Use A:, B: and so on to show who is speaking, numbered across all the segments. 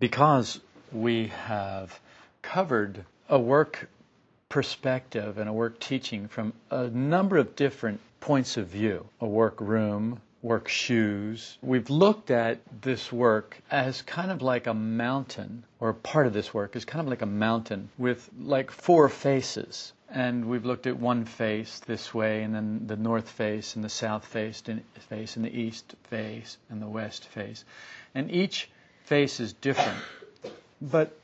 A: Because we have covered a work perspective and a work teaching from a number of different points of view a work room, work shoes. We've looked at this work as kind of like a mountain, or part of this work is kind of like a mountain with like four faces. And we've looked at one face this way, and then the north face, and the south face, and face, and the east face, and the west face. And each face is different. But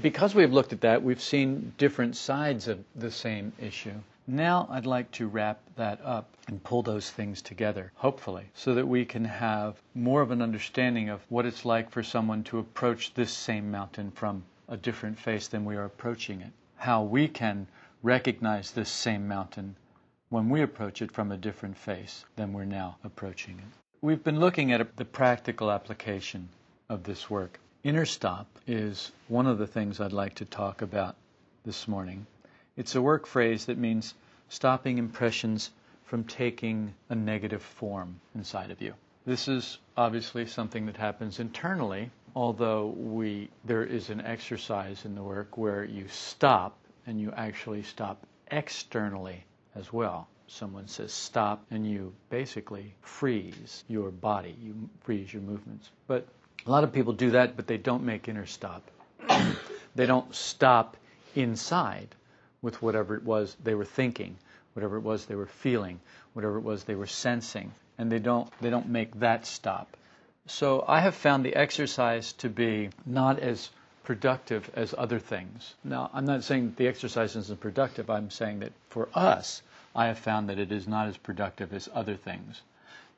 A: because we've looked at that, we've seen different sides of the same issue. Now I'd like to wrap that up and pull those things together, hopefully, so that we can have more of an understanding of what it's like for someone to approach this same mountain from a different face than we are approaching it. How we can recognize this same mountain when we approach it from a different face than we're now approaching it. We've been looking at the practical application of this work. Inner stop is one of the things I'd like to talk about this morning. It's a work phrase that means stopping impressions from taking a negative form inside of you. This is obviously something that happens internally, although we there is an exercise in the work where you stop and you actually stop externally as well. Someone says stop and you basically freeze your body, you freeze your movements. But a lot of people do that, but they don't make inner stop. they don't stop inside with whatever it was they were thinking, whatever it was they were feeling, whatever it was they were sensing, and they don't they don't make that stop. So I have found the exercise to be not as productive as other things. Now, I'm not saying the exercise isn't productive. I'm saying that for us, I have found that it is not as productive as other things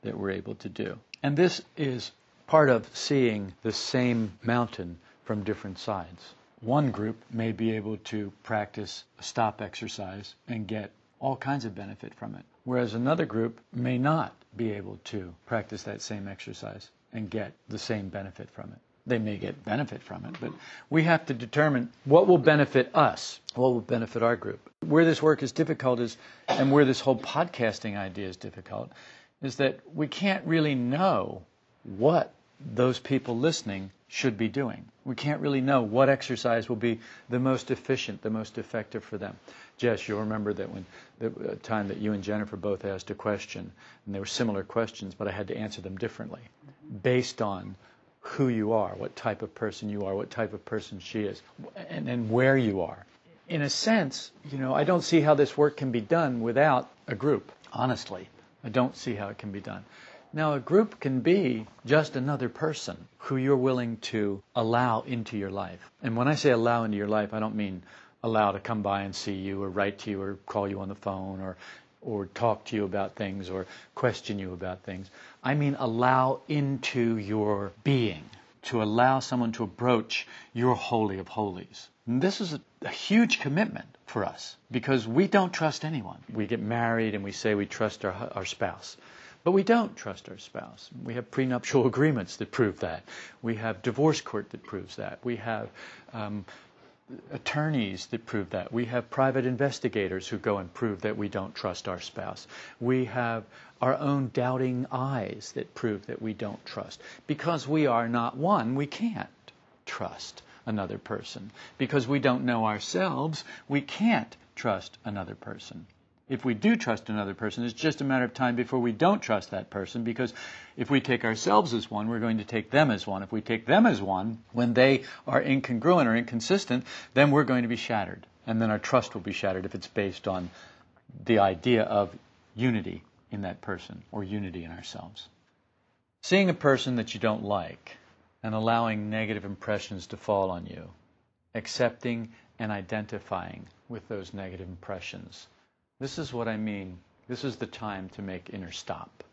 A: that we're able to do. And this is part of seeing the same mountain from different sides. One group may be able to practice a stop exercise and get all kinds of benefit from it, whereas another group may not be able to practice that same exercise and get the same benefit from it. They may get benefit from it, but we have to determine what will benefit us, what will benefit our group. Where this work is difficult is, and where this whole podcasting idea is difficult, is that we can't really know what those people listening should be doing. We can't really know what exercise will be the most efficient, the most effective for them. Jess, you'll remember that when the uh, time that you and Jennifer both asked a question, and they were similar questions, but I had to answer them differently based on who you are, what type of person you are, what type of person she is, and, and where you are. In a sense, you know, I don't see how this work can be done without a group, honestly. I don't see how it can be done. Now, a group can be just another person who you're willing to allow into your life. And when I say allow into your life, I don't mean allow to come by and see you or write to you or call you on the phone or or talk to you about things or question you about things. I mean allow into your being, to allow someone to approach your holy of holies. And this is a, a, huge commitment for us because we don't trust anyone. We get married and we say we trust our, our spouse. But we don't trust our spouse. We have prenuptial agreements that prove that. We have divorce court that proves that. We have um, attorneys that prove that. We have private investigators who go and prove that we don't trust our spouse. We have our own doubting eyes that prove that we don't trust. Because we are not one, we can't trust another person. Because we don't know ourselves, we can't trust another person if we do trust another person, it's just a matter of time before we don't trust that person because if we take ourselves as one, we're going to take them as one. If we take them as one, when they are incongruent or inconsistent, then we're going to be shattered. And then our trust will be shattered if it's based on the idea of unity in that person or unity in ourselves. Seeing a person that you don't like and allowing negative impressions to fall on you, accepting and identifying with those negative impressions this is what I mean. This is the time to make inner stop.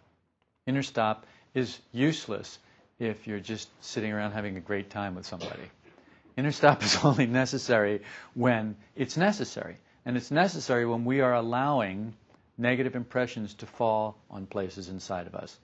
A: Inner stop is useless if you're just sitting around having a great time with somebody. Inner stop is only necessary when it's necessary. And it's necessary when we are allowing negative impressions to fall on places inside of us.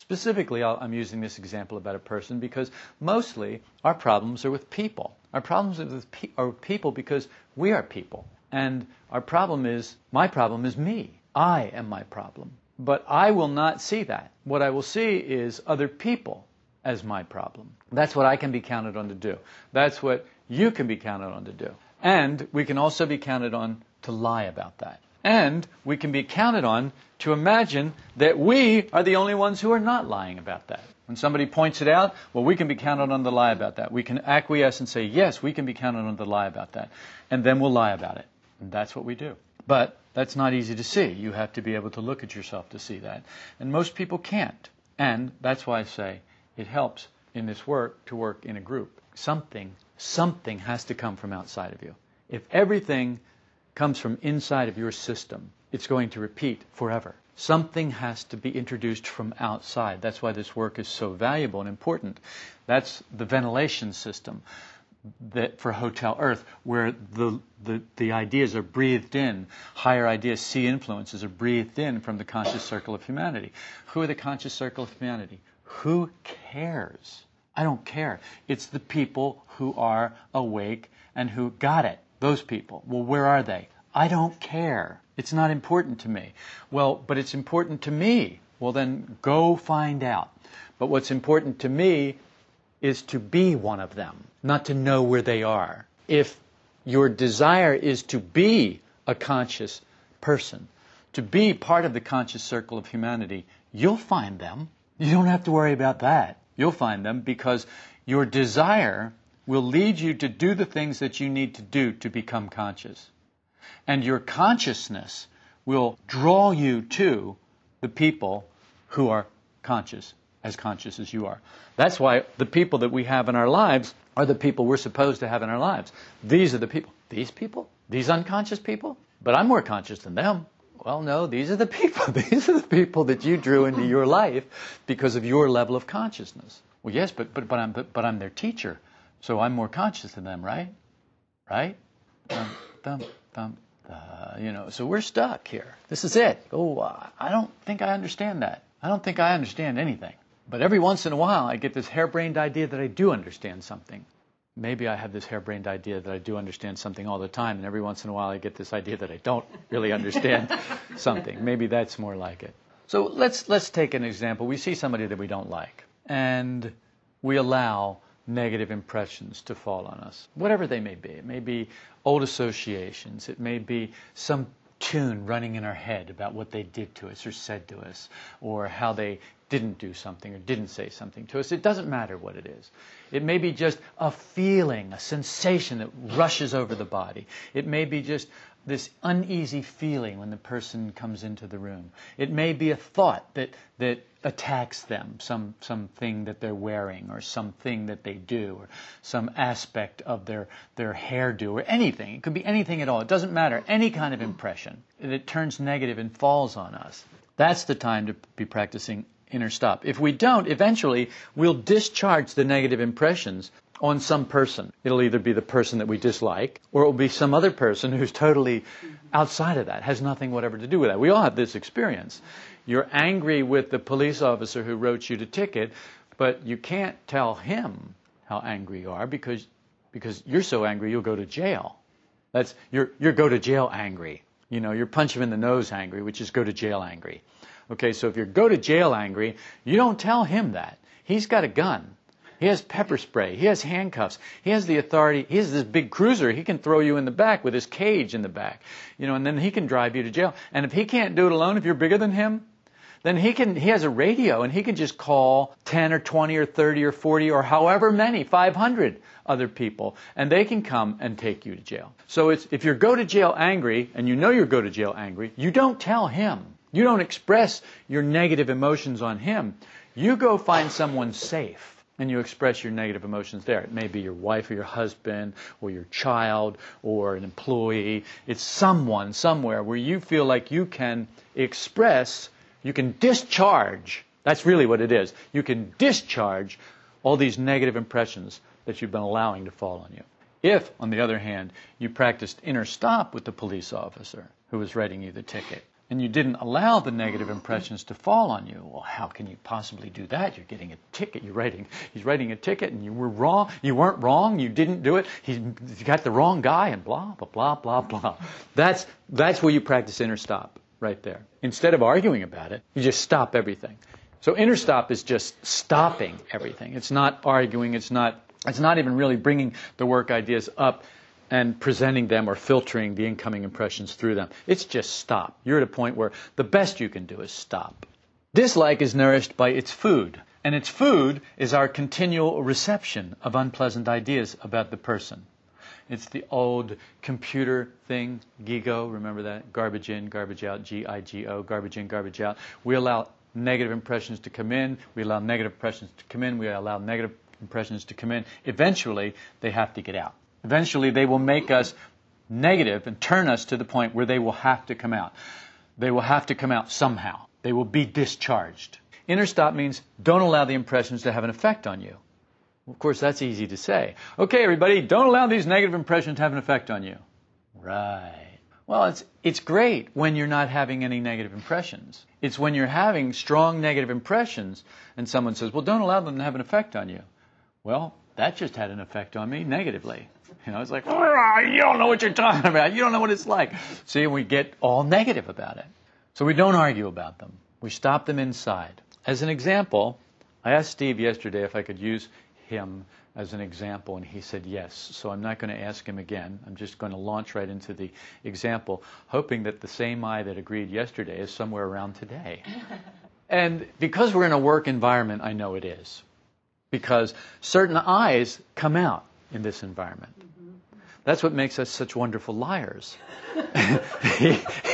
A: Specifically, i am using this example about a person because mostly our problems are with people. Our problems are with, pe- are with people because we are people. And our problem is, my problem is me. I am my problem. But I will not see that. What I will see is other people as my problem. That's what I can be counted on to do. That's what you can be counted on to do. And we can also be counted on to lie about that. And we can be counted on to imagine that we are the only ones who are not lying about that. When somebody points it out, well, we can be counted on to lie about that. We can acquiesce and say, yes, we can be counted on to lie about that. And then we'll lie about it. And that's what we do. But that's not easy to see. You have to be able to look at yourself to see that. And most people can't. And that's why I say it helps in this work to work in a group. Something, something has to come from outside of you. If everything comes from inside of your system, it's going to repeat forever. Something has to be introduced from outside. That's why this work is so valuable and important. That's the ventilation system that for Hotel Earth, where the, the, the ideas are breathed in, higher ideas, C influences are breathed in from the conscious circle of humanity. Who are the conscious circle of humanity? Who cares? I don't care. It's the people who are awake and who got it. Those people. Well, where are they? I don't care. It's not important to me. Well, but it's important to me. Well, then go find out. But what's important to me is to be one of them, not to know where they are. If your desire is to be a conscious person, to be part of the conscious circle of humanity, you'll find them. You don't have to worry about that. You'll find them because your desire will lead you to do the things that you need to do to become conscious. And your consciousness will draw you to the people who are conscious, as conscious as you are. That's why the people that we have in our lives are the people we're supposed to have in our lives. These are the people. These people? These unconscious people? But I'm more conscious than them. Well, no, these are the people. These are the people that you drew into your life because of your level of consciousness. Well, yes, but but but I'm but, but I'm their teacher, so I'm more conscious than them, right? Right? Thump, thump, thump, uh, you know. So we're stuck here. This is it. Oh, I don't think I understand that. I don't think I understand anything. But every once in a while, I get this harebrained idea that I do understand something maybe I have this harebrained idea that I do understand something all the time, and every once in a while I get this idea that I don't really understand something. Maybe that's more like it. So let's let's take an example. We see somebody that we don't like, and we allow negative impressions to fall on us, whatever they may be. It may be old associations. It may be some tune running in our head about what they did to us or said to us or how they didn't do something or didn't say something to us. It doesn't matter what it is. It may be just a feeling, a sensation that rushes over the body. It may be just this uneasy feeling when the person comes into the room. It may be a thought that, that attacks them, some, something that they're wearing or something that they do or some aspect of their, their hairdo or anything. It could be anything at all. It doesn't matter. Any kind of impression that turns negative and falls on us. That's the time to be practicing inner stop. If we don't, eventually we'll discharge the negative impressions on some person. It'll either be the person that we dislike, or it will be some other person who's totally outside of that, has nothing whatever to do with that. We all have this experience. You're angry with the police officer who wrote you the ticket, but you can't tell him how angry you are because because you're so angry you'll go to jail. That's you're you're go to jail angry. You know, you're punch him in the nose angry, which is go to jail angry. Okay, so if you're go to jail angry, you don't tell him that. He's got a gun. He has pepper spray. He has handcuffs. He has the authority. He has this big cruiser. He can throw you in the back with his cage in the back. You know, and then he can drive you to jail. And if he can't do it alone, if you're bigger than him, then he can he has a radio and he can just call 10 or 20 or 30 or 40 or however many 500 other people and they can come and take you to jail so it's if you go to jail angry and you know you go to jail angry you don't tell him you don't express your negative emotions on him. You go find someone safe and you express your negative emotions there. It may be your wife or your husband or your child or an employee. It's someone somewhere where you feel like you can express, you can discharge. That's really what it is. You can discharge all these negative impressions that you've been allowing to fall on you. If, on the other hand, you practiced inner stop with the police officer who was writing you the ticket, and you didn't allow the negative impressions to fall on you, well, how can you possibly do that? You're getting a ticket. You're writing. He's writing a ticket, and you were wrong. You weren't wrong. You didn't do it. He's got the wrong guy, and blah blah blah blah blah. That's that's where you practice inner stop, right there. Instead of arguing about it, you just stop everything. So inner stop is just stopping everything. It's not arguing. It's not. It's not even really bringing the work ideas up and presenting them or filtering the incoming impressions through them. It's just stop. You're at a point where the best you can do is stop. Dislike is nourished by its food, and its food is our continual reception of unpleasant ideas about the person. It's the old computer thing, GIGO, remember that? Garbage in, garbage out, G I G O, garbage in, garbage out. We allow negative impressions to come in, we allow negative impressions to come in, we allow negative impressions to come in. Eventually, they have to get out. Eventually, they will make us negative and turn us to the point where they will have to come out. They will have to come out somehow. They will be discharged. Inner stop means don't allow the impressions to have an effect on you. Of course, that's easy to say. Okay, everybody, don't allow these negative impressions to have an effect on you. Right. Well, it's, it's great when you're not having any negative impressions. It's when you're having strong negative impressions and someone says, well, don't allow them to have an effect on you. Well, that just had an effect on me negatively. You know, it's like, you don't know what you're talking about. You don't know what it's like. See, we get all negative about it. So we don't argue about them. We stop them inside. As an example, I asked Steve yesterday if I could use him as an example, and he said yes. So I'm not going to ask him again. I'm just going to launch right into the example, hoping that the same I that agreed yesterday is somewhere around today. and because we're in a work environment, I know it is because certain I's come out in this environment. That's what makes us such wonderful liars.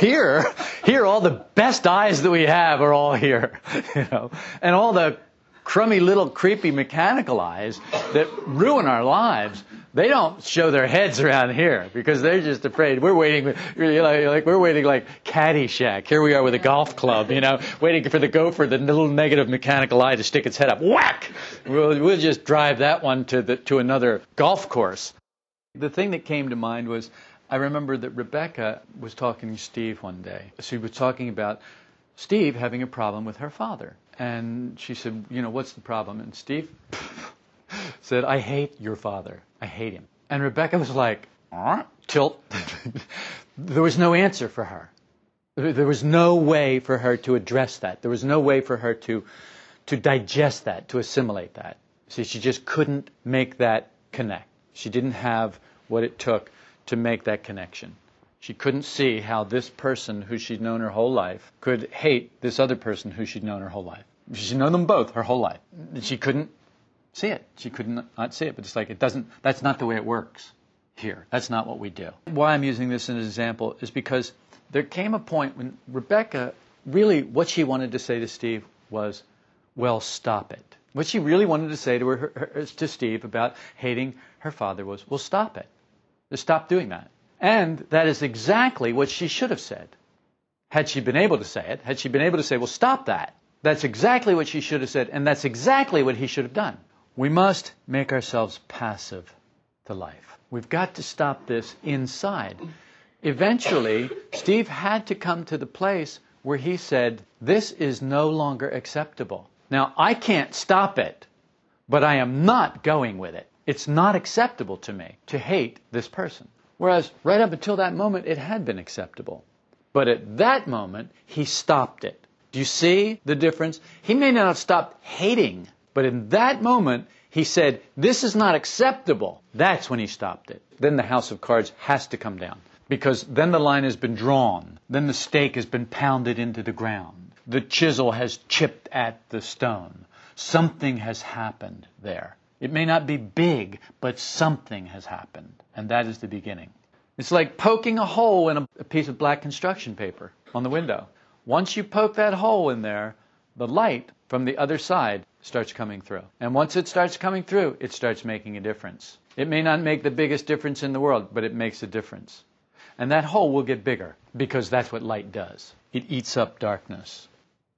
A: here, here, all the best I's that we have are all here, you know, and all the crummy little creepy mechanical I's that ruin our lives they don't show their heads around here because they're just afraid. We're waiting, like we're waiting like Caddyshack. Here we are with a golf club, you know, waiting for the gopher, the little negative mechanical I to stick its head up. Whack! We'll, we'll just drive that one to the, to another golf course. The thing that came to mind was I remember that Rebecca was talking to Steve one day. She was talking about Steve having a problem with her father. And she said, you know, what's the problem? And Steve said, I hate your father. I hate him. And Rebecca was like, tilt. there was no answer for her. There was no way for her to address that. There was no way for her to, to digest that, to assimilate that. See, she just couldn't make that connect. She didn't have what it took to make that connection. She couldn't see how this person who she'd known her whole life could hate this other person who she'd known her whole life. She'd known them both her whole life. She couldn't see it. She could not not see it, but it's like it doesn't. That's not the way it works here. That's not what we do. Why I'm using this as an example is because there came a point when Rebecca really what she wanted to say to Steve was, "Well, stop it." What she really wanted to say to her, her to Steve about hating her father was, "Well, stop it. Just stop doing that." And that is exactly what she should have said. Had she been able to say it, had she been able to say, "Well, stop that." That's exactly what she should have said, and that's exactly what he should have done. We must make ourselves passive to life. We've got to stop this inside. Eventually, Steve had to come to the place where he said, This is no longer acceptable. Now, I can't stop it, but I am not going with it. It's not acceptable to me to hate this person. Whereas right up until that moment, it had been acceptable. But at that moment, he stopped it. Do you see the difference? He may not have stopped hating but in that moment, he said, This is not acceptable. That's when he stopped it. Then the house of cards has to come down because then the line has been drawn. Then the stake has been pounded into the ground. The chisel has chipped at the stone. Something has happened there. It may not be big, but something has happened. And that is the beginning. It's like poking a hole in a, piece of black construction paper on the window. Once you poke that hole in there, the light from the other side starts coming through. And once it starts coming through, it starts making a difference. It may not make the biggest difference in the world, but it makes a difference. And that hole will get bigger because that's what light does. It eats up darkness.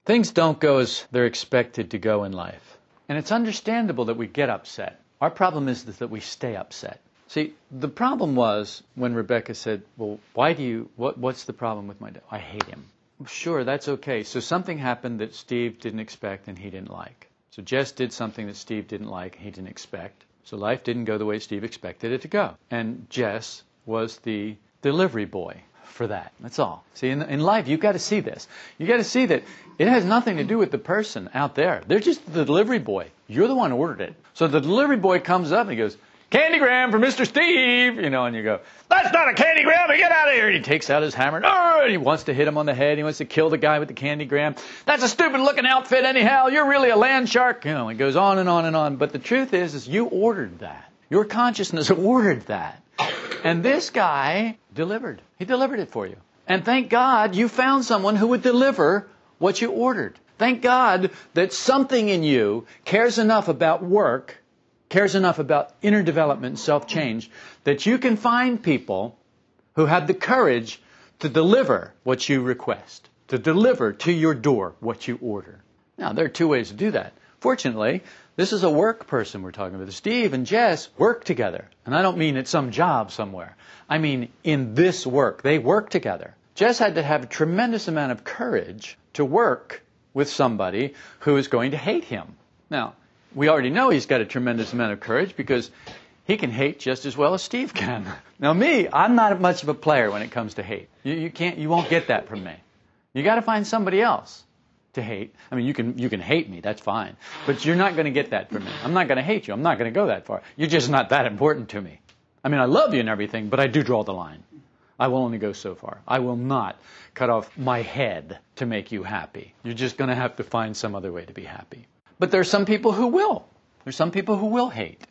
A: Things don't go as they're expected to go in life. And it's understandable that we get upset. Our problem is that we stay upset. See, the problem was when Rebecca said, Well, why do you, what, what's the problem with my dad? I hate him. Sure, that's okay. So something happened that Steve didn't expect and he didn't like. So Jess did something that Steve didn't like he didn't expect. So life didn't go the way Steve expected it to go. And Jess was the delivery boy for that. That's all. See, in, in life, you've got to see this. You've got to see that it has nothing to do with the person out there. They're just the delivery boy. You're the one who ordered it. So the delivery boy comes up and he goes, Candygram for Mr. Steve, you know, and you go, that's not a candygram, get out of here. And he takes out his hammer, oh, and he wants to hit him on the head. He wants to kill the guy with the candygram. That's a stupid looking outfit anyhow. You're really a land shark. You know, it goes on and on and on. But the truth is, is you ordered that. Your consciousness ordered that. And this guy delivered. He delivered it for you. And thank God you found someone who would deliver what you ordered. Thank God that something in you cares enough about work cares enough about inner development self change that you can find people who have the courage to deliver what you request, to deliver to your door what you order. Now, there are two ways to do that. Fortunately, this is a work person we're talking about. Steve and Jess work together. And I don't mean at some job somewhere. I mean in this work. They work together. Jess had to have a tremendous amount of courage to work with somebody who is going to hate him. Now, we already know he's got a tremendous amount of courage because he can hate just as well as Steve can. Now, me, I'm not much of a player when it comes to hate. You, you can't, you won't get that from me. You got to find somebody else to hate. I mean, you can you can hate me, that's fine, but you're not going to get that from me. I'm not going to hate you. I'm not going to go that far. You're just not that important to me. I mean, I love you and everything, but I do draw the line. I will only go so far. I will not cut off my head to make you happy. You're just going to have to find some other way to be happy. But there are some people who will. There's some people who will hate.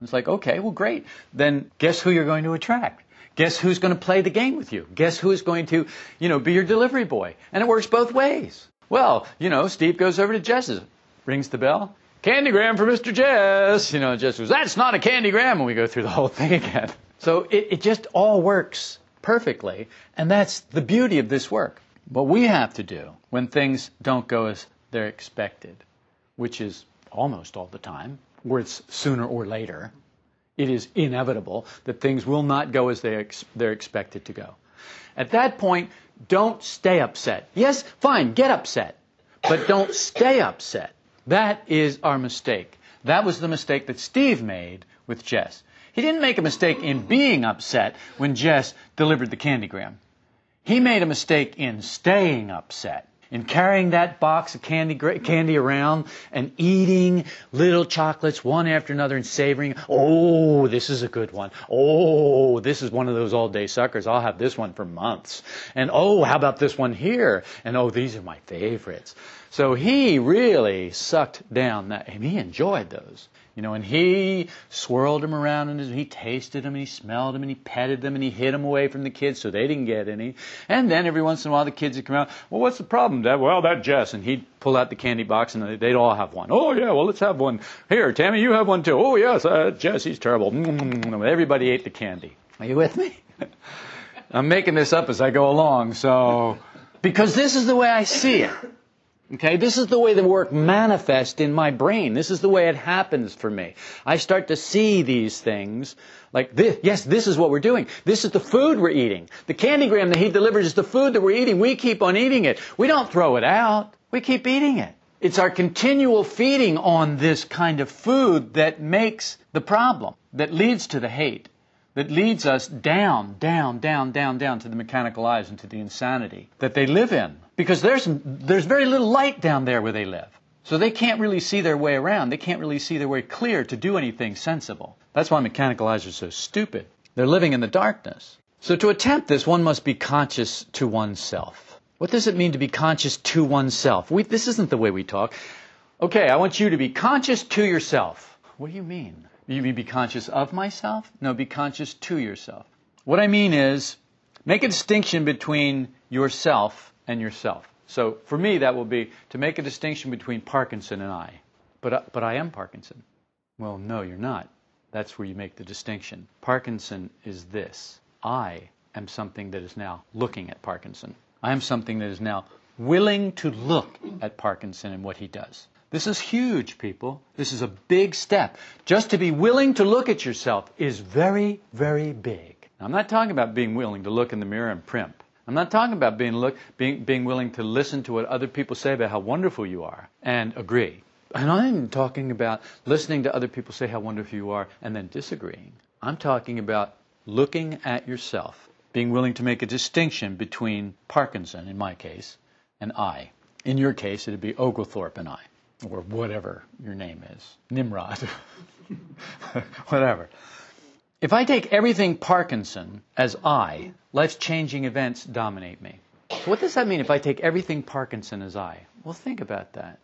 A: It's like, okay, well, great. Then guess who you're going to attract? Guess who's going to play the game with you? Guess who's going to, you know, be your delivery boy? And it works both ways. Well, you know, Steve goes over to Jess's, rings the bell. Candygram for Mr. Jess. You know, Jess goes, that's not a candygram. And we go through the whole thing again. So it, it just all works perfectly. And that's the beauty of this work. What we have to do when things don't go as they're expected which is almost all the time, or it's sooner or later, it is inevitable that things will not go as they ex- they're expected to go. At that point, don't stay upset. Yes, fine, get upset, but don't stay upset. That is our mistake. That was the mistake that Steve made with Jess. He didn't make a mistake in being upset when Jess delivered the candygram. He made a mistake in staying upset and carrying that box of candy, candy around and eating little chocolates one after another and savoring. Oh, this is a good one. Oh, this is one of those all day suckers. I'll have this one for months. And oh, how about this one here? And oh, these are my favorites. So he really sucked down that, and he enjoyed those. You know, and he swirled them around and he tasted them and he smelled them and he petted them and he hid them away from the kids so they didn't get any. And then every once in a while the kids would come out, well, what's the problem, Dad? Well, that Jess. And he'd pull out the candy box and they'd all have one. Oh, yeah, well, let's have one. Here, Tammy, you have one too. Oh, yes, uh, Jess, he's terrible. Everybody ate the candy. Are you with me? I'm making this up as I go along, so, because this is the way I see it. Okay, this is the way the work manifests in my brain. This is the way it happens for me. I start to see these things like this. Yes, this is what we're doing. This is the food we're eating. The candygram that he delivers is the food that we're eating. We keep on eating it. We don't throw it out. We keep eating it. It's our continual feeding on this kind of food that makes the problem, that leads to the hate that leads us down, down, down, down, down to the mechanical I's and to the insanity that they live in. Because there's, there's very little light down there where they live. So they can't really see their way around. They can't really see their way clear to do anything sensible. That's why mechanical I's are so stupid. They're living in the darkness. So to attempt this, one must be conscious to oneself. What does it mean to be conscious to oneself? We, this isn't the way we talk. Okay, I want you to be conscious to yourself. What do you mean? You mean be conscious of myself? No, be conscious to yourself. What I mean is, make a distinction between yourself and yourself. So for me, that will be to make a distinction between Parkinson and I. But, uh, but I am Parkinson. Well, no, you're not. That's where you make the distinction. Parkinson is this. I am something that is now looking at Parkinson. I am something that is now willing to look at Parkinson and what he does. This is huge, people. This is a big step. Just to be willing to look at yourself is very, very big. Now, I'm not talking about being willing to look in the mirror and primp. I'm not talking about being, look, being, being willing to listen to what other people say about how wonderful you are and agree. And I'm talking about listening to other people say how wonderful you are and then disagreeing. I'm talking about looking at yourself, being willing to make a distinction between Parkinson, in my case, and I. In your case, it'd be Oglethorpe and I or whatever your name is, Nimrod, whatever. If I take everything Parkinson as I, life's changing events dominate me. So what does that mean if I take everything Parkinson as I? Well, think about that.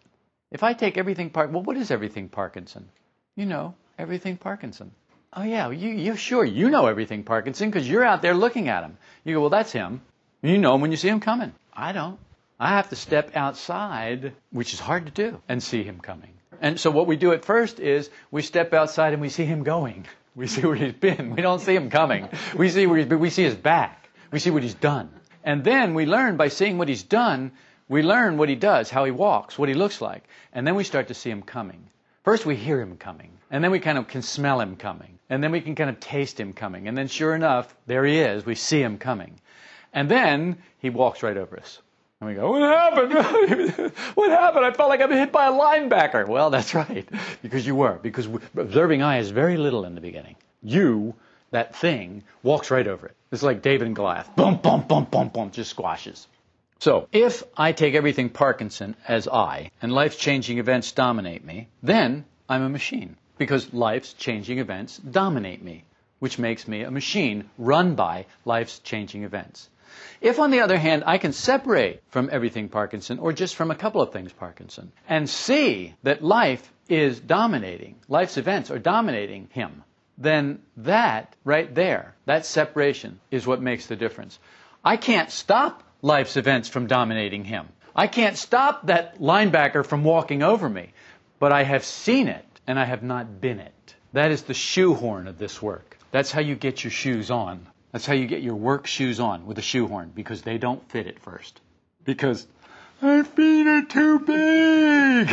A: If I take everything Park, well, what is everything Parkinson? You know, everything Parkinson. Oh yeah, you you sure you know everything Parkinson because you're out there looking at him. You go, well, that's him. You know him when you see him coming. I don't. I have to step outside, which is hard to do, and see him coming. And so what we do at first is we step outside and we see him going. We see where he's been. We don't see him coming. We see where he's been. We see his back. We see what he's done. And then we learn by seeing what he's done, we learn what he does, how he walks, what he looks like. And then we start to see him coming. First we hear him coming. And then we kind of can smell him coming. And then we can kind of taste him coming. And then sure enough, there he is. We see him coming. And then he walks right over us. And we go, what happened? what happened? I felt like I've been hit by a linebacker. Well, that's right, because you were. Because observing I is very little in the beginning. You, that thing, walks right over it. It's like David and Goliath. Bump, bump, bump, bump, bump, just squashes. So, if I take everything Parkinson as I, and life's changing events dominate me, then I'm a machine. Because life's changing events dominate me, which makes me a machine run by life's changing events. If, on the other hand, I can separate from everything Parkinson, or just from a couple of things Parkinson, and see that life is dominating, life's events are dominating him, then that right there, that separation, is what makes the difference. I can't stop life's events from dominating him. I can't stop that linebacker from walking over me, but I have seen it and I have not been it. That is the shoehorn of this work. That's how you get your shoes on. That's how you get your work shoes on with a shoehorn because they don't fit at first. Because my feet are too big.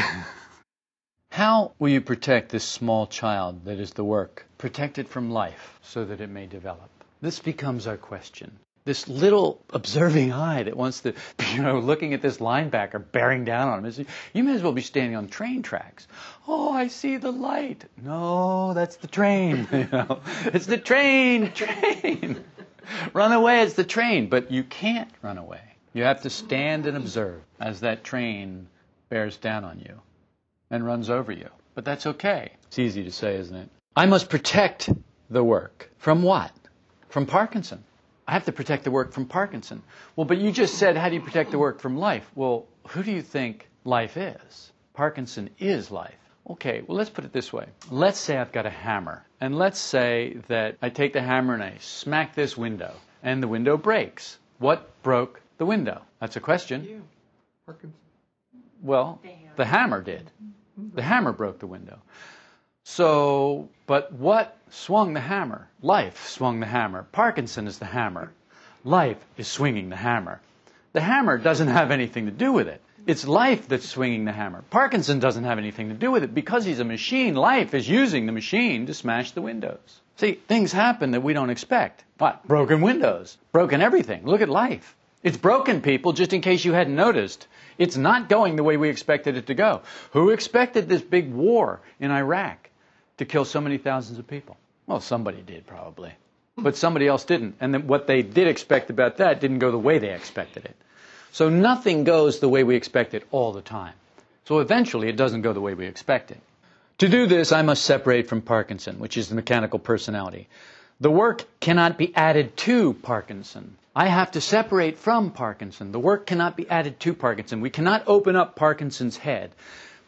A: how will you protect this small child that is the work? Protect it from life so that it may develop. This becomes our question. This little observing I that wants to, you know, looking at this linebacker bearing down on him. You may as well be standing on train tracks. Oh, I see the light. No, that's the train. You know, it's the train, train. Run away, it's the train. But you can't run away. You have to stand and observe as that train bears down on you and runs over you. But that's okay. It's easy to say, isn't it? I must protect the work. From what? From Parkinson. I have to protect the work from Parkinson. Well, but you just said, how do you protect the work from life? Well, who do you think life is? Parkinson is life. Okay, well, let's put it this way. Let's say I've got a hammer, and let's say that I take the hammer and I smack this window, and the window breaks. What broke the window? That's a question.
B: You. Parkinson.
A: Well, the hammer did. The hammer broke the window. So, but what swung the hammer? Life swung the hammer. Parkinson is the hammer. Life is swinging the hammer. The hammer doesn't have anything to do with it. It's life that's swinging the hammer. Parkinson doesn't have anything to do with it. Because he's a machine, life is using the machine to smash the windows. See, things happen that we don't expect. What? Broken windows. Broken everything. Look at life. It's broken, people, just in case you hadn't noticed. It's not going the way we expected it to go. Who expected this big war in Iraq to kill so many thousands of people? Well, somebody did, probably. But somebody else didn't. And then what they did expect about that didn't go the way they expected it. So nothing goes the way we expect it all the time. So eventually it doesn't go the way we expect it. To do this, I must separate from Parkinson, which is the mechanical personality. The work cannot be added to Parkinson. I have to separate from Parkinson. The work cannot be added to Parkinson. We cannot open up Parkinson's head,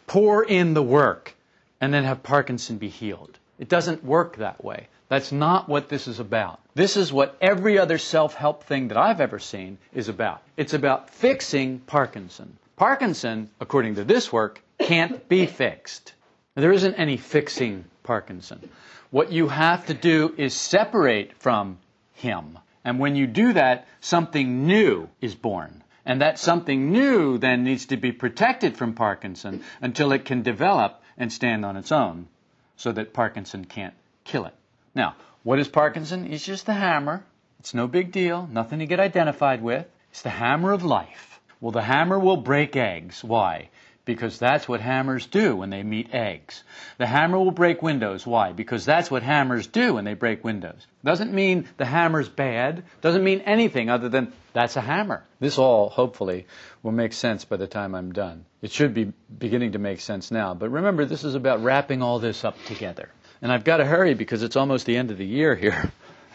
A: pour in the work, and then have Parkinson be healed. It doesn't work that way. That's not what this is about. This is what every other self help thing that I've ever seen is about. It's about fixing Parkinson. Parkinson, according to this work, can't be fixed. There isn't any fixing Parkinson. What you have to do is separate from him. And when you do that, something new is born. And that something new then needs to be protected from Parkinson until it can develop and stand on its own so that Parkinson can't kill it. Now, what is Parkinson? It's just the hammer. It's no big deal, nothing to get identified with. It's the hammer of life. Well, the hammer will break eggs. Why? Because that's what hammers do when they meet eggs. The hammer will break windows. Why? Because that's what hammers do when they break windows. Doesn't mean the hammer's bad. Doesn't mean anything other than that's a hammer. This all, hopefully, will make sense by the time I'm done. It should be beginning to make sense now. But remember, this is about wrapping all this up together. And I've got to hurry because it's almost the end of the year here.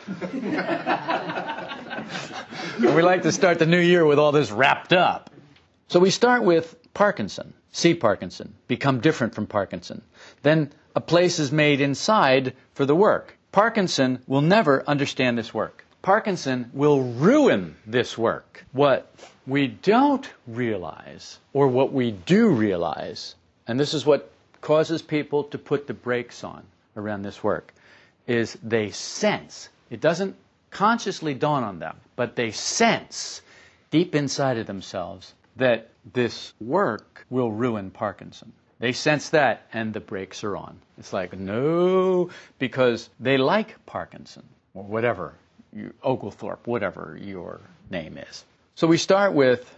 A: we like to start the new year with all this wrapped up. So we start with Parkinson. See Parkinson. Become different from Parkinson. Then a place is made inside for the work. Parkinson will never understand this work. Parkinson will ruin this work. What we don't realize, or what we do realize, and this is what causes people to put the brakes on around this work, is they sense. It doesn't consciously dawn on them, but they sense deep inside of themselves that this work will ruin Parkinson. They sense that and the brakes are on. It's like, no, because they like Parkinson or whatever, you, Oglethorpe, whatever your name is. So we start with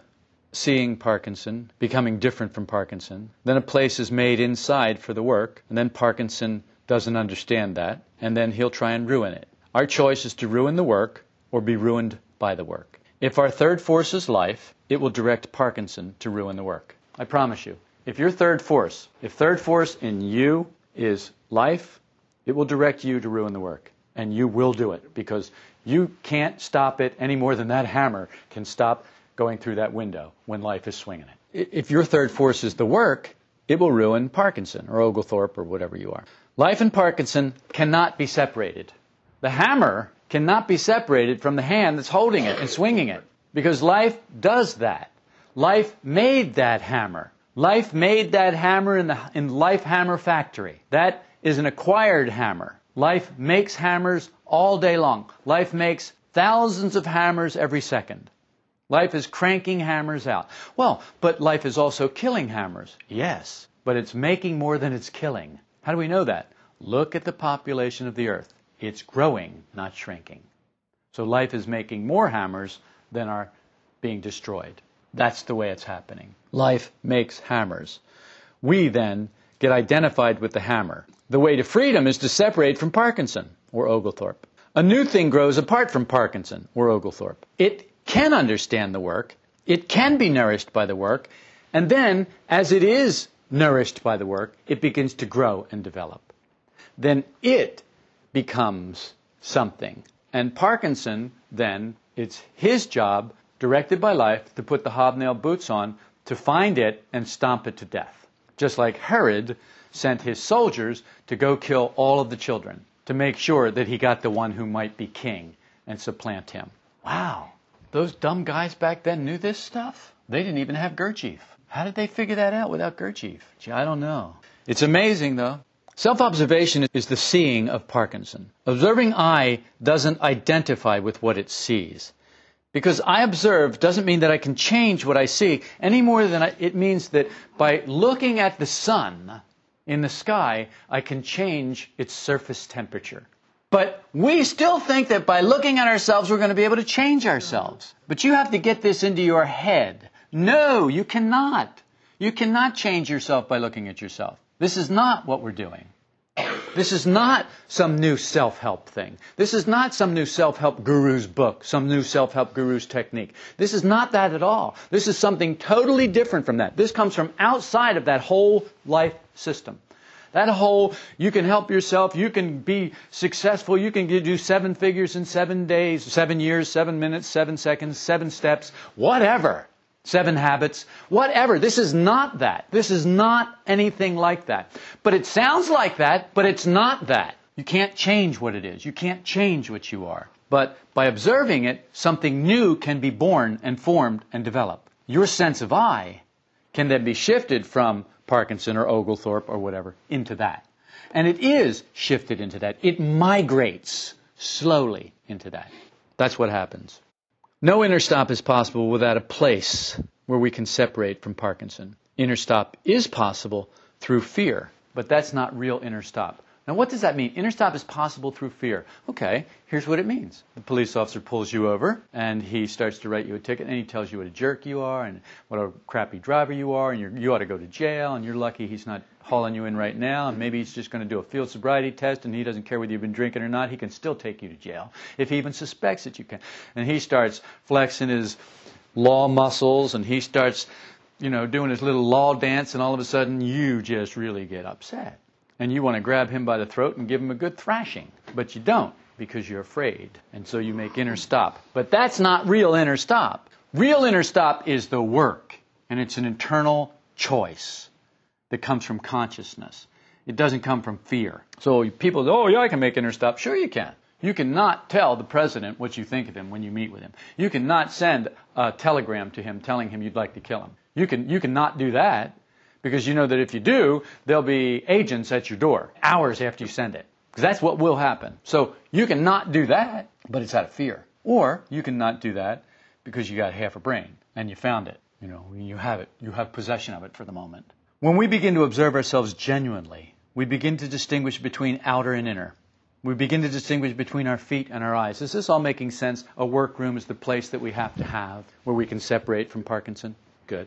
A: seeing Parkinson, becoming different from Parkinson. Then a place is made inside for the work, and then Parkinson doesn't understand that, and then he'll try and ruin it. Our choice is to ruin the work or be ruined by the work. If our third force is life, it will direct Parkinson to ruin the work. I promise you. If your third force, if third force in you is life, it will direct you to ruin the work. And you will do it because you can't stop it any more than that hammer can stop going through that window when life is swinging it. If your third force is the work, it will ruin Parkinson or Oglethorpe or whatever you are. Life and Parkinson cannot be separated. The hammer cannot be separated from the hand that's holding it and swinging it because life does that. Life made that hammer. Life made that hammer in the in Life Hammer Factory. That is an acquired hammer. Life makes hammers all day long. Life makes thousands of hammers every second. Life is cranking hammers out. Well, but life is also killing hammers. Yes, but it's making more than it's killing. How do we know that? Look at the population of the earth. It's growing, not shrinking. So life is making more hammers than are being destroyed. That's the way it's happening. Life makes hammers. We then get identified with the hammer. The way to freedom is to separate from Parkinson or Oglethorpe. A new thing grows apart from Parkinson or Oglethorpe. It can understand the work, it can be nourished by the work, and then, as it is nourished by the work, it begins to grow and develop. Then it becomes something. And Parkinson, then, it's his job, directed by life, to put the hobnail boots on to find it and stomp it to death. Just like Herod sent his soldiers to go kill all of the children to make sure that he got the one who might be king and supplant him. Wow, those dumb guys back then knew this stuff? They didn't even have Gurdjieff. How did they figure that out without Gurdjieff? Gee, I don't know. It's amazing, though. Self observation is the seeing of Parkinson. Observing I doesn't identify with what it sees. Because I observe doesn't mean that I can change what I see any more than I, it means that by looking at the sun in the sky, I can change its surface temperature. But we still think that by looking at ourselves, we're going to be able to change ourselves. But you have to get this into your head. No, you cannot. You cannot change yourself by looking at yourself. This is not what we're doing. This is not some new self help thing. This is not some new self help guru's book, some new self help guru's technique. This is not that at all. This is something totally different from that. This comes from outside of that whole life system. That whole, you can help yourself, you can be successful, you can do seven figures in seven days, seven years, seven minutes, seven seconds, seven steps, whatever. Seven habits, whatever. This is not that. This is not anything like that. But it sounds like that, but it's not that. You can't change what it is. You can't change what you are. But by observing it, something new can be born and formed and develop. Your sense of I can then be shifted from Parkinson or Oglethorpe or whatever into that. And it is shifted into that. It migrates slowly into that. That's what happens. No inner stop is possible without a place where we can separate from Parkinson. Inner stop is possible through fear, but that's not real inner stop. Now, what does that mean? Inner stop is possible through fear. Okay, here's what it means. The police officer pulls you over and he starts to write you a ticket and he tells you what a jerk you are and what a crappy driver you are and you ought to go to jail and you're lucky he's not hauling you in right now and maybe he's just going to do a field sobriety test and he doesn't care whether you've been drinking or not. He can still take you to jail if he even suspects that you can. And he starts flexing his law muscles and he starts, you know, doing his little law dance and all of a sudden you just really get upset and you want to grab him by the throat and give him a good thrashing. But you don't because you're afraid. And so you make inner stop. But that's not real inner stop. Real inner stop is the work, and it's an internal choice that comes from consciousness. It doesn't come from fear. So people oh, yeah, I can make inner stop. Sure, you can. You cannot tell the president what you think of him when you meet with him. You cannot send a telegram to him telling him you'd like to kill him. You can, you cannot do that because you know that if you do, there'll be agents at your door hours after you send it. Because that's what will happen. So you can not do that, but it's out of fear. Or you can not do that because you got half a brain and you found it. You know, you have it. You have possession of it for the moment. When we begin to observe ourselves genuinely, we begin to distinguish between outer and inner. We begin to distinguish between our feet and our eyes. Is this all making sense? A workroom is the place that we have to have where we can separate from Parkinson. Good.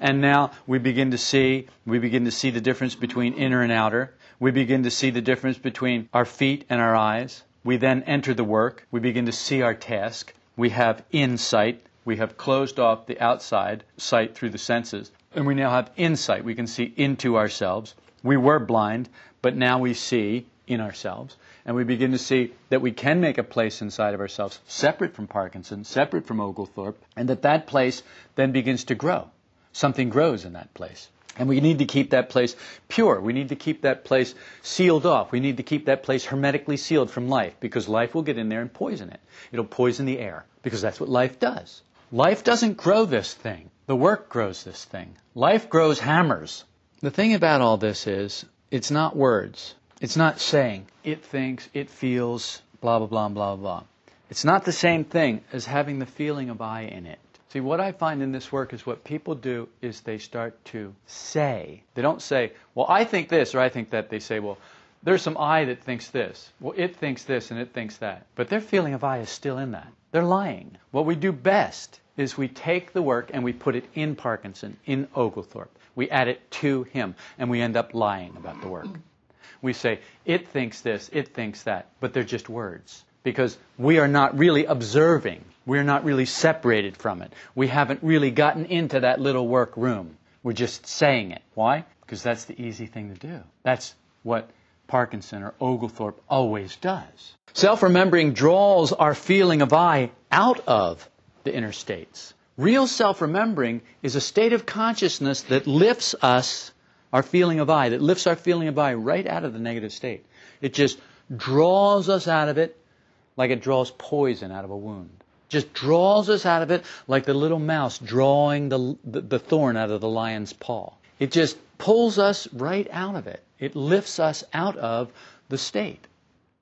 A: And now we begin to see, we begin to see the difference between inner and outer. We begin to see the difference between our feet and our eyes. We then enter the work. We begin to see our task. We have insight. We have closed off the outside sight through the senses. And we now have insight. We can see into ourselves. We were blind, but now we see in ourselves. And we begin to see that we can make a place inside of ourselves separate from Parkinson, separate from Oglethorpe, and that that place then begins to grow. Something grows in that place. And we need to keep that place pure. We need to keep that place sealed off. We need to keep that place hermetically sealed from life because life will get in there and poison it. It'll poison the air because that's what life does. Life doesn't grow this thing. The work grows this thing. Life grows hammers. The thing about all this is, it's not words. It's not saying it thinks, it feels, blah, blah, blah, blah, blah. It's not the same thing as having the feeling of I in it. See, what I find in this work is what people do is they start to say. They don't say, well, I think this or I think that. They say, well, there's some I that thinks this. Well, it thinks this and it thinks that. But their feeling of I is still in that. They're lying. What we do best is we take the work and we put it in Parkinson, in Oglethorpe. We add it to him, and we end up lying about the work we say, it thinks this, it thinks that, but they're just words. Because we are not really observing. We're not really separated from it. We haven't really gotten into that little work room. We're just saying it. Why? Because that's the easy thing to do. That's what Parkinson or Oglethorpe always does. Self remembering draws our feeling of I out of the inner states. Real self remembering is a state of consciousness that lifts us our feeling of I, that lifts our feeling of I right out of the negative state. It just draws us out of it like it draws poison out of a wound. Just draws us out of it like the little mouse drawing the, the, the thorn out of the lion's paw. It just pulls us right out of it. It lifts us out of the state,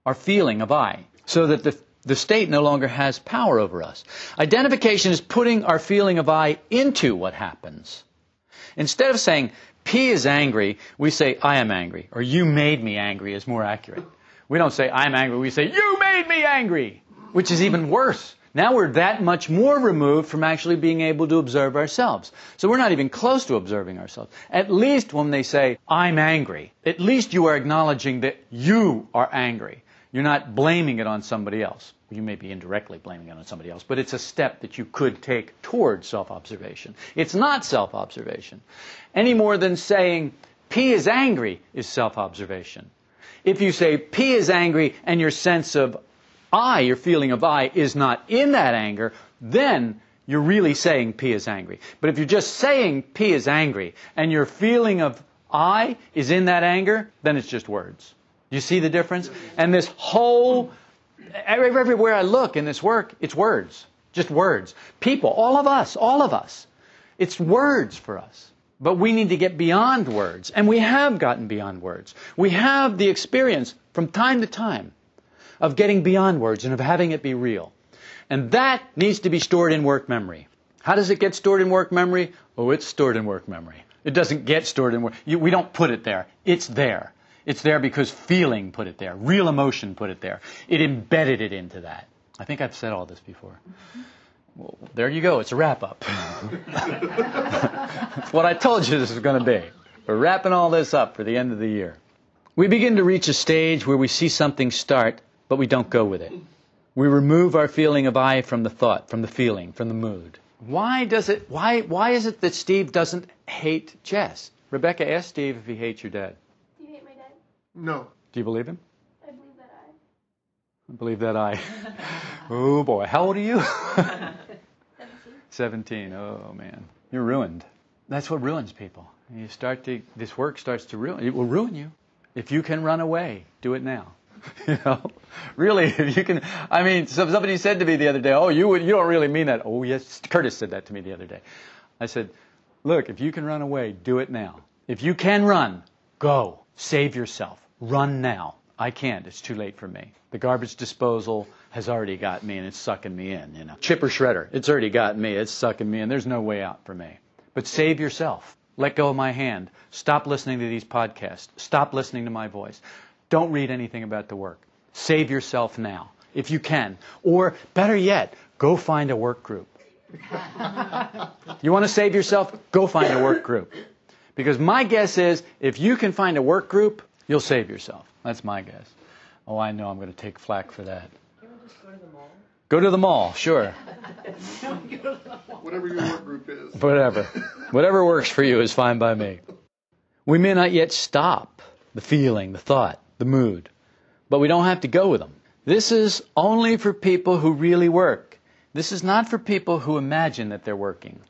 A: our feeling of I, so that the, the state no longer has power over us. Identification is putting our feeling of I into what happens. Instead of saying, P is angry, we say, I am angry, or you made me angry is more accurate. We don't say, I'm angry, we say, you made me angry, which is even worse. Now we're that much more removed from actually being able to observe ourselves. So we're not even close to observing ourselves. At least when they say, I'm angry, at least you are acknowledging that you are angry. You're not blaming it on somebody else. You may be indirectly blaming it on somebody else, but it's a step that you could take towards self observation. It's not self observation. Any more than saying P is angry is self observation. If you say P is angry and your sense of I, your feeling of I, is not in that anger, then you're really saying P is angry. But if you're just saying P is angry and your feeling of I is in that anger, then it's just words. You see the difference? And this whole, everywhere I look in this work, it's words. Just words. People, all of us, all of us. It's words for us. But we need to get beyond words. And we have gotten beyond words. We have the experience from time to time of getting beyond words and of having it be real. And that needs to be stored in work memory. How does it get stored in work memory? Oh, it's stored in work memory. It doesn't get stored in work. You, we don't put it there. It's there. It's there because feeling put it there. Real emotion put it there. It embedded it into that. I think I've said all this before. Well, there you go. It's a wrap up. What I told you this was going to be. We're wrapping all this up for the end of the year. We begin to reach a stage where we see something start, but we don't go with it. We remove our feeling of I from the thought, from the feeling, from the mood. Why does it why why is it that Steve doesn't hate Jess? Rebecca asked Steve if he hates your dad.
B: Do you hate my dad?
C: No.
A: Do you believe him?
B: I believe that I.
A: I believe that I. oh boy, how old are you?
B: 17.
A: 17. Oh man, you're ruined. That's what ruins people. You start to this work starts to ruin. It will ruin you. If you can run away, do it now. you know, really, if you can. I mean, so- somebody said to me the other day, "Oh, you would- you don't really mean that." Oh, yes, Curtis said that to me the other day. I said, "Look, if you can run away, do it now. If you can run, go. Save yourself. Run now. I can't. It's too late for me. The garbage disposal has already got me, and it's sucking me in. You know, chipper shredder. It's already got me. It's sucking me in. There's no way out for me. But save yourself. Let go of my hand. Stop listening to these podcasts. Stop listening to my voice. Don't read anything about the work. Save yourself now, if you can. Or better yet, go find a work group. you want to save yourself? Go find a work group. Because my guess is if you can find a work group, you'll save yourself. That's my guess. Oh, I know I'm going to take flack for that.
D: Can we just go to the mall?
A: Go to the mall, sure.
D: Can we go to the mall?
C: Whatever your work group is.
A: Whatever. Whatever works for you is fine by me. We may not yet stop the feeling, the thought, the mood, but we don't have to go with them. This is only for people who really work. This is not for people who imagine that they're working.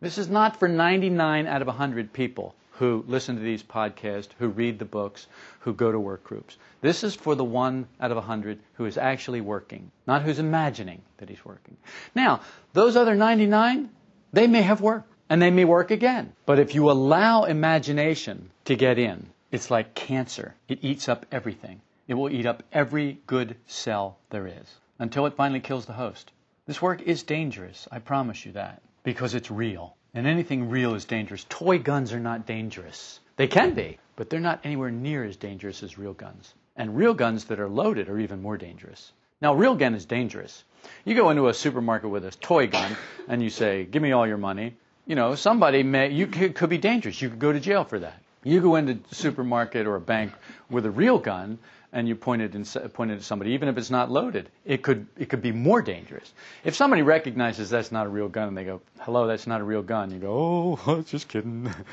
A: This is not for 99 out of 100 people who listen to these podcasts, who read the books, who go to work groups. This is for the one out of a 100 who is actually working, not who's imagining that he's working. Now, those other 99, they may have worked and they may work again. But if you allow imagination to get in, it's like cancer. It eats up everything. It will eat up every good cell there is until it finally kills the host. This work is dangerous, I promise you that, because it's real. And anything real is dangerous. Toy guns are not dangerous. They can be, but they're not anywhere near as dangerous as real guns. And real guns that are loaded are even more dangerous. Now, real gun is dangerous. You go into a supermarket with a toy gun and you say, "Give me all your money." You know, somebody may you could, could be dangerous. You could go to jail for that. You go into a supermarket or a bank with a real gun and you point it, in, point it at somebody, even if it's not loaded, it could it could be more dangerous. If somebody recognizes that's not a real gun and they go, "Hello, that's not a real gun," you go, "Oh, just kidding."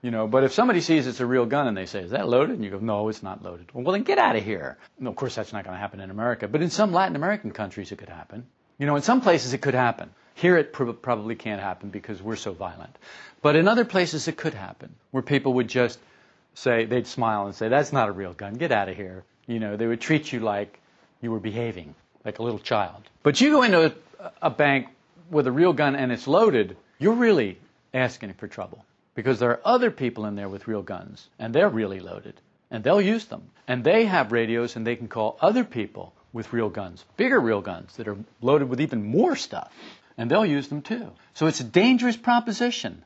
A: You know, but if somebody sees it's a real gun and they say, "Is that loaded?" and you go, "No, it's not loaded." Well, then get out of here. No, of course, that's not going to happen in America, but in some Latin American countries, it could happen. You know, in some places it could happen. Here it prob- probably can't happen because we're so violent. But in other places it could happen, where people would just say, they'd smile and say, "That's not a real gun. Get out of here." You know, they would treat you like you were behaving, like a little child. But you go into a, a bank with a real gun and it's loaded, you're really asking for trouble because there are other people in there with real guns and they're really loaded and they'll use them and they have radios and they can call other people with real guns bigger real guns that are loaded with even more stuff and they'll use them too so it's a dangerous proposition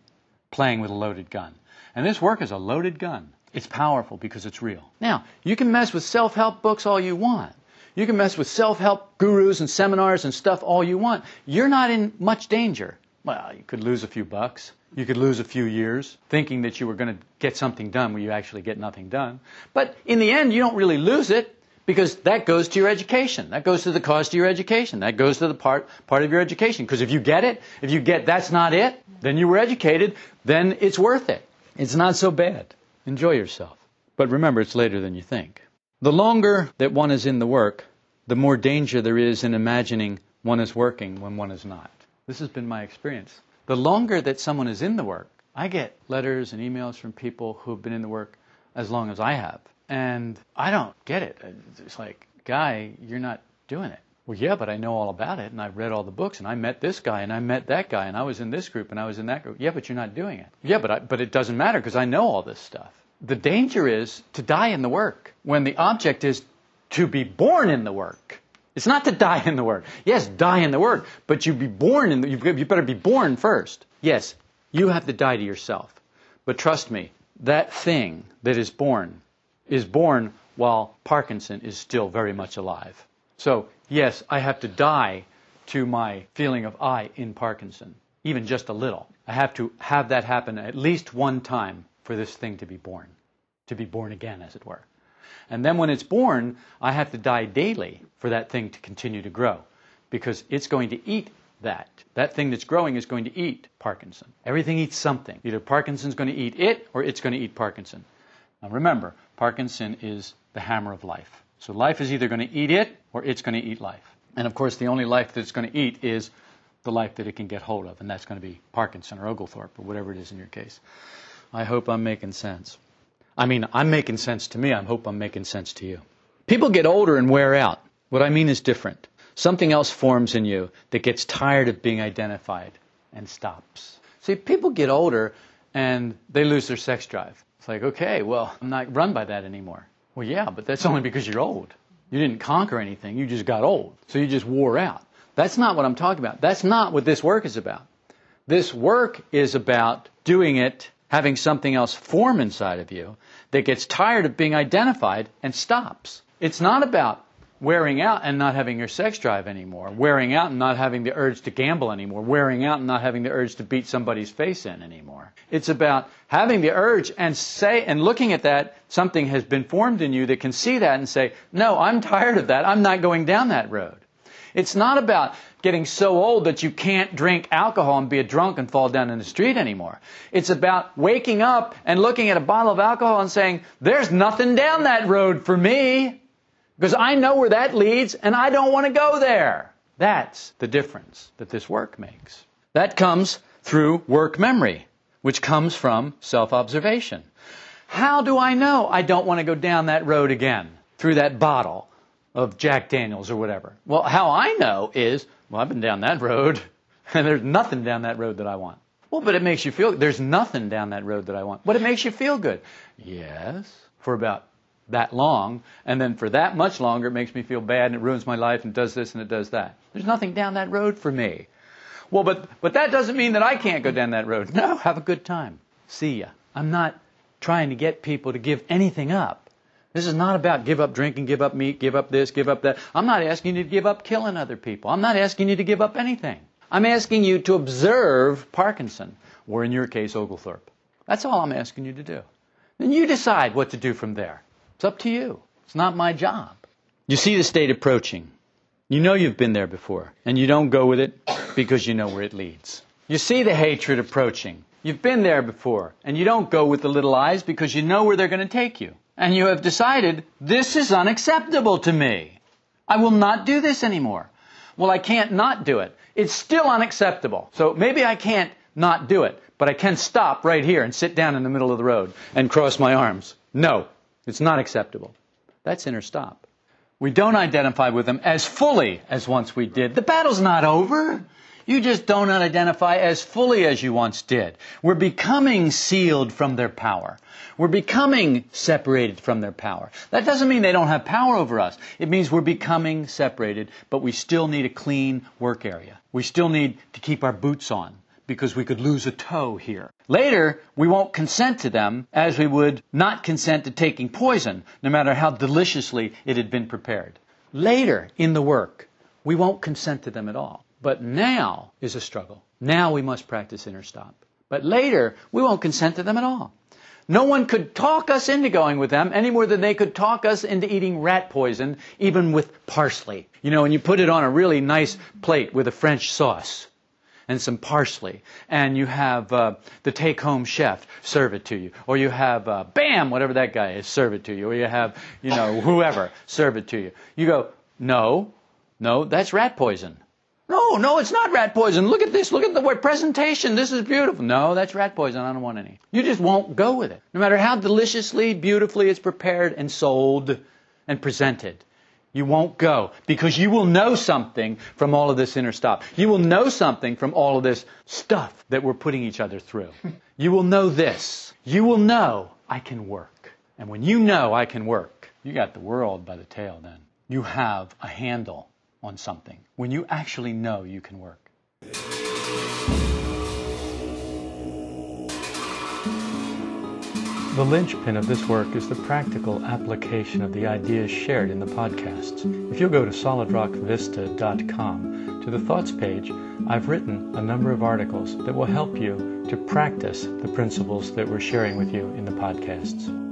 A: playing with a loaded gun and this work is a loaded gun it's powerful because it's real now you can mess with self-help books all you want you can mess with self-help gurus and seminars and stuff all you want you're not in much danger well, you could lose a few bucks. You could lose a few years thinking that you were going to get something done when you actually get nothing done. But in the end, you don't really lose it because that goes to your education. That goes to the cost of your education. That goes to the part, part of your education. Because if you get it, if you get that's not it, then you were educated, then it's worth it. It's not so bad. Enjoy yourself. But remember, it's later than you think. The longer that one is in the work, the more danger there is in imagining one is working when one is not. This has been my experience. The longer that someone is in the work, I get letters and emails from people who have been in the work as long as I have. And I don't get it. It's like, guy, you're not doing it. Well, yeah, but I know all about it and I've read all the books and I met this guy and I met that guy and I was in this group and I was in that group. Yeah, but you're not doing it. Yeah, but I, but it doesn't matter because I know all this stuff. The danger is to die in the work when the object is to be born in the work. It's not to die in the work. Yes, die in the work, but you be born in the, you better be born first. Yes, you have to die to yourself. But trust me, that thing that is born is born while Parkinson is still very much alive. So, yes, I have to die to my feeling of I in Parkinson, even just a little. I have to have that happen at least one time for this thing to be born, to be born again, as it were. And then when it's born, I have to die daily for that thing to continue to grow because it's going to eat that. That thing that's growing is going to eat Parkinson. Everything eats something. Either Parkinson's going to eat it or it's going to eat Parkinson. Now remember, Parkinson is the hammer of life. So life is either going to eat it or it's going to eat life. And of course, the only life that it's going to eat is the life that it can get hold of, and that's going to be Parkinson or Oglethorpe or whatever it is in your case. I hope I'm making sense. I mean, I'm making sense to me. I hope I'm making sense to you. People get older and wear out. What I mean is different. Something else forms in you that gets tired of being identified and stops. See, people get older and they lose their sex drive. It's like, okay, well, I'm not run by that anymore. Well, yeah, but that's only because you're old. You didn't conquer anything, you just got old. So you just wore out. That's not what I'm talking about. That's not what this work is about. This work is about doing it, having something else form inside of you that gets tired of being identified and stops. It's not about wearing out and not having your sex drive anymore, wearing out and not having the urge to gamble anymore, wearing out and not having the urge to beat somebody's face in anymore. It's about having the urge and say and looking at that something has been formed in you that can see that and say, "No, I'm tired of that. I'm not going down that road." It's not about getting so old that you can't drink alcohol and be a drunk and fall down in the street anymore. It's about waking up and looking at a bottle of alcohol and saying, "There's nothing down that road for me." Because I know where that leads and I don't want to go there. That's the difference that this work makes. That comes through work memory, which comes from self observation. How do I know I don't want to go down that road again through that bottle of Jack Daniels or whatever? Well, how I know is, well, I've been down that road and there's nothing down that road that I want. Well, but it makes you feel, there's nothing down that road that I want. But it makes you feel good. Yes, for about that long, and then for that much longer, it makes me feel bad and it ruins my life and does this and it does that. There's nothing down that road for me. Well, but, but that doesn't mean that I can't go down that road. No, have a good time. See ya. I'm not trying to get people to give anything up. This is not about give up drinking, give up meat, give up this, give up that. I'm not asking you to give up killing other people. I'm not asking you to give up anything. I'm asking you to observe Parkinson, or in your case, Oglethorpe. That's all I'm asking you to do. Then you decide what to do from there. It's up to you. It's not my job. You see the state approaching. You know you've been there before, and you don't go with it because you know where it leads. You see the hatred approaching. You've been there before, and you don't go with the little I's because you know where they're going to take you. And you have decided, this is unacceptable to me. I will not do this anymore. Well, I can't not do it. It's still unacceptable. So maybe I can't not do it, but I can stop right here and sit down in the middle of the road and cross my arms. No, it's not acceptable. That's inner stop. We don't identify with them as fully as once we did. The battle's not over. You just don't identify as fully as you once did. We're becoming sealed from their power. We're becoming separated from their power. That doesn't mean they don't have power over us. It means we're becoming separated, but we still need a clean work area. We still need to keep our boots on because we could lose a toe here. Later, we won't consent to them as we would not consent to taking poison, no matter how deliciously it had been prepared. Later in the work, we won't consent to them at all. But now is a struggle. Now we must practice inner stop. But later, we won't consent to them at all. No one could talk us into going with them any more than they could talk us into eating rat poison, even with parsley. You know, and you put it on a really nice plate with a French sauce and some parsley, and you have uh, the take-home chef serve it to you, or you have uh, Bam, whatever that guy is, serve it to you, or you have you know whoever serve it to you. You go, no, no, that's rat poison. No, no, it's not rat poison. Look at this. Look at the word presentation. This is beautiful. No, that's rat poison. I don't want any. You just won't go with it. No matter how deliciously, beautifully it's prepared and sold and presented. You won't go because you will know something from all of this inner stop. You will know something from all of this stuff that we're putting each other through. you will know this. You will know I can work. And when you know I can work, you got the world by the tail then. You have a handle on something, when you actually know you can work. The linchpin of this work is the practical application of the ideas shared in the podcasts. If you'll go to solidrockvista.com to the thoughts page, I've written a number of articles that will help you to practice the principles that we're sharing with you in the podcasts.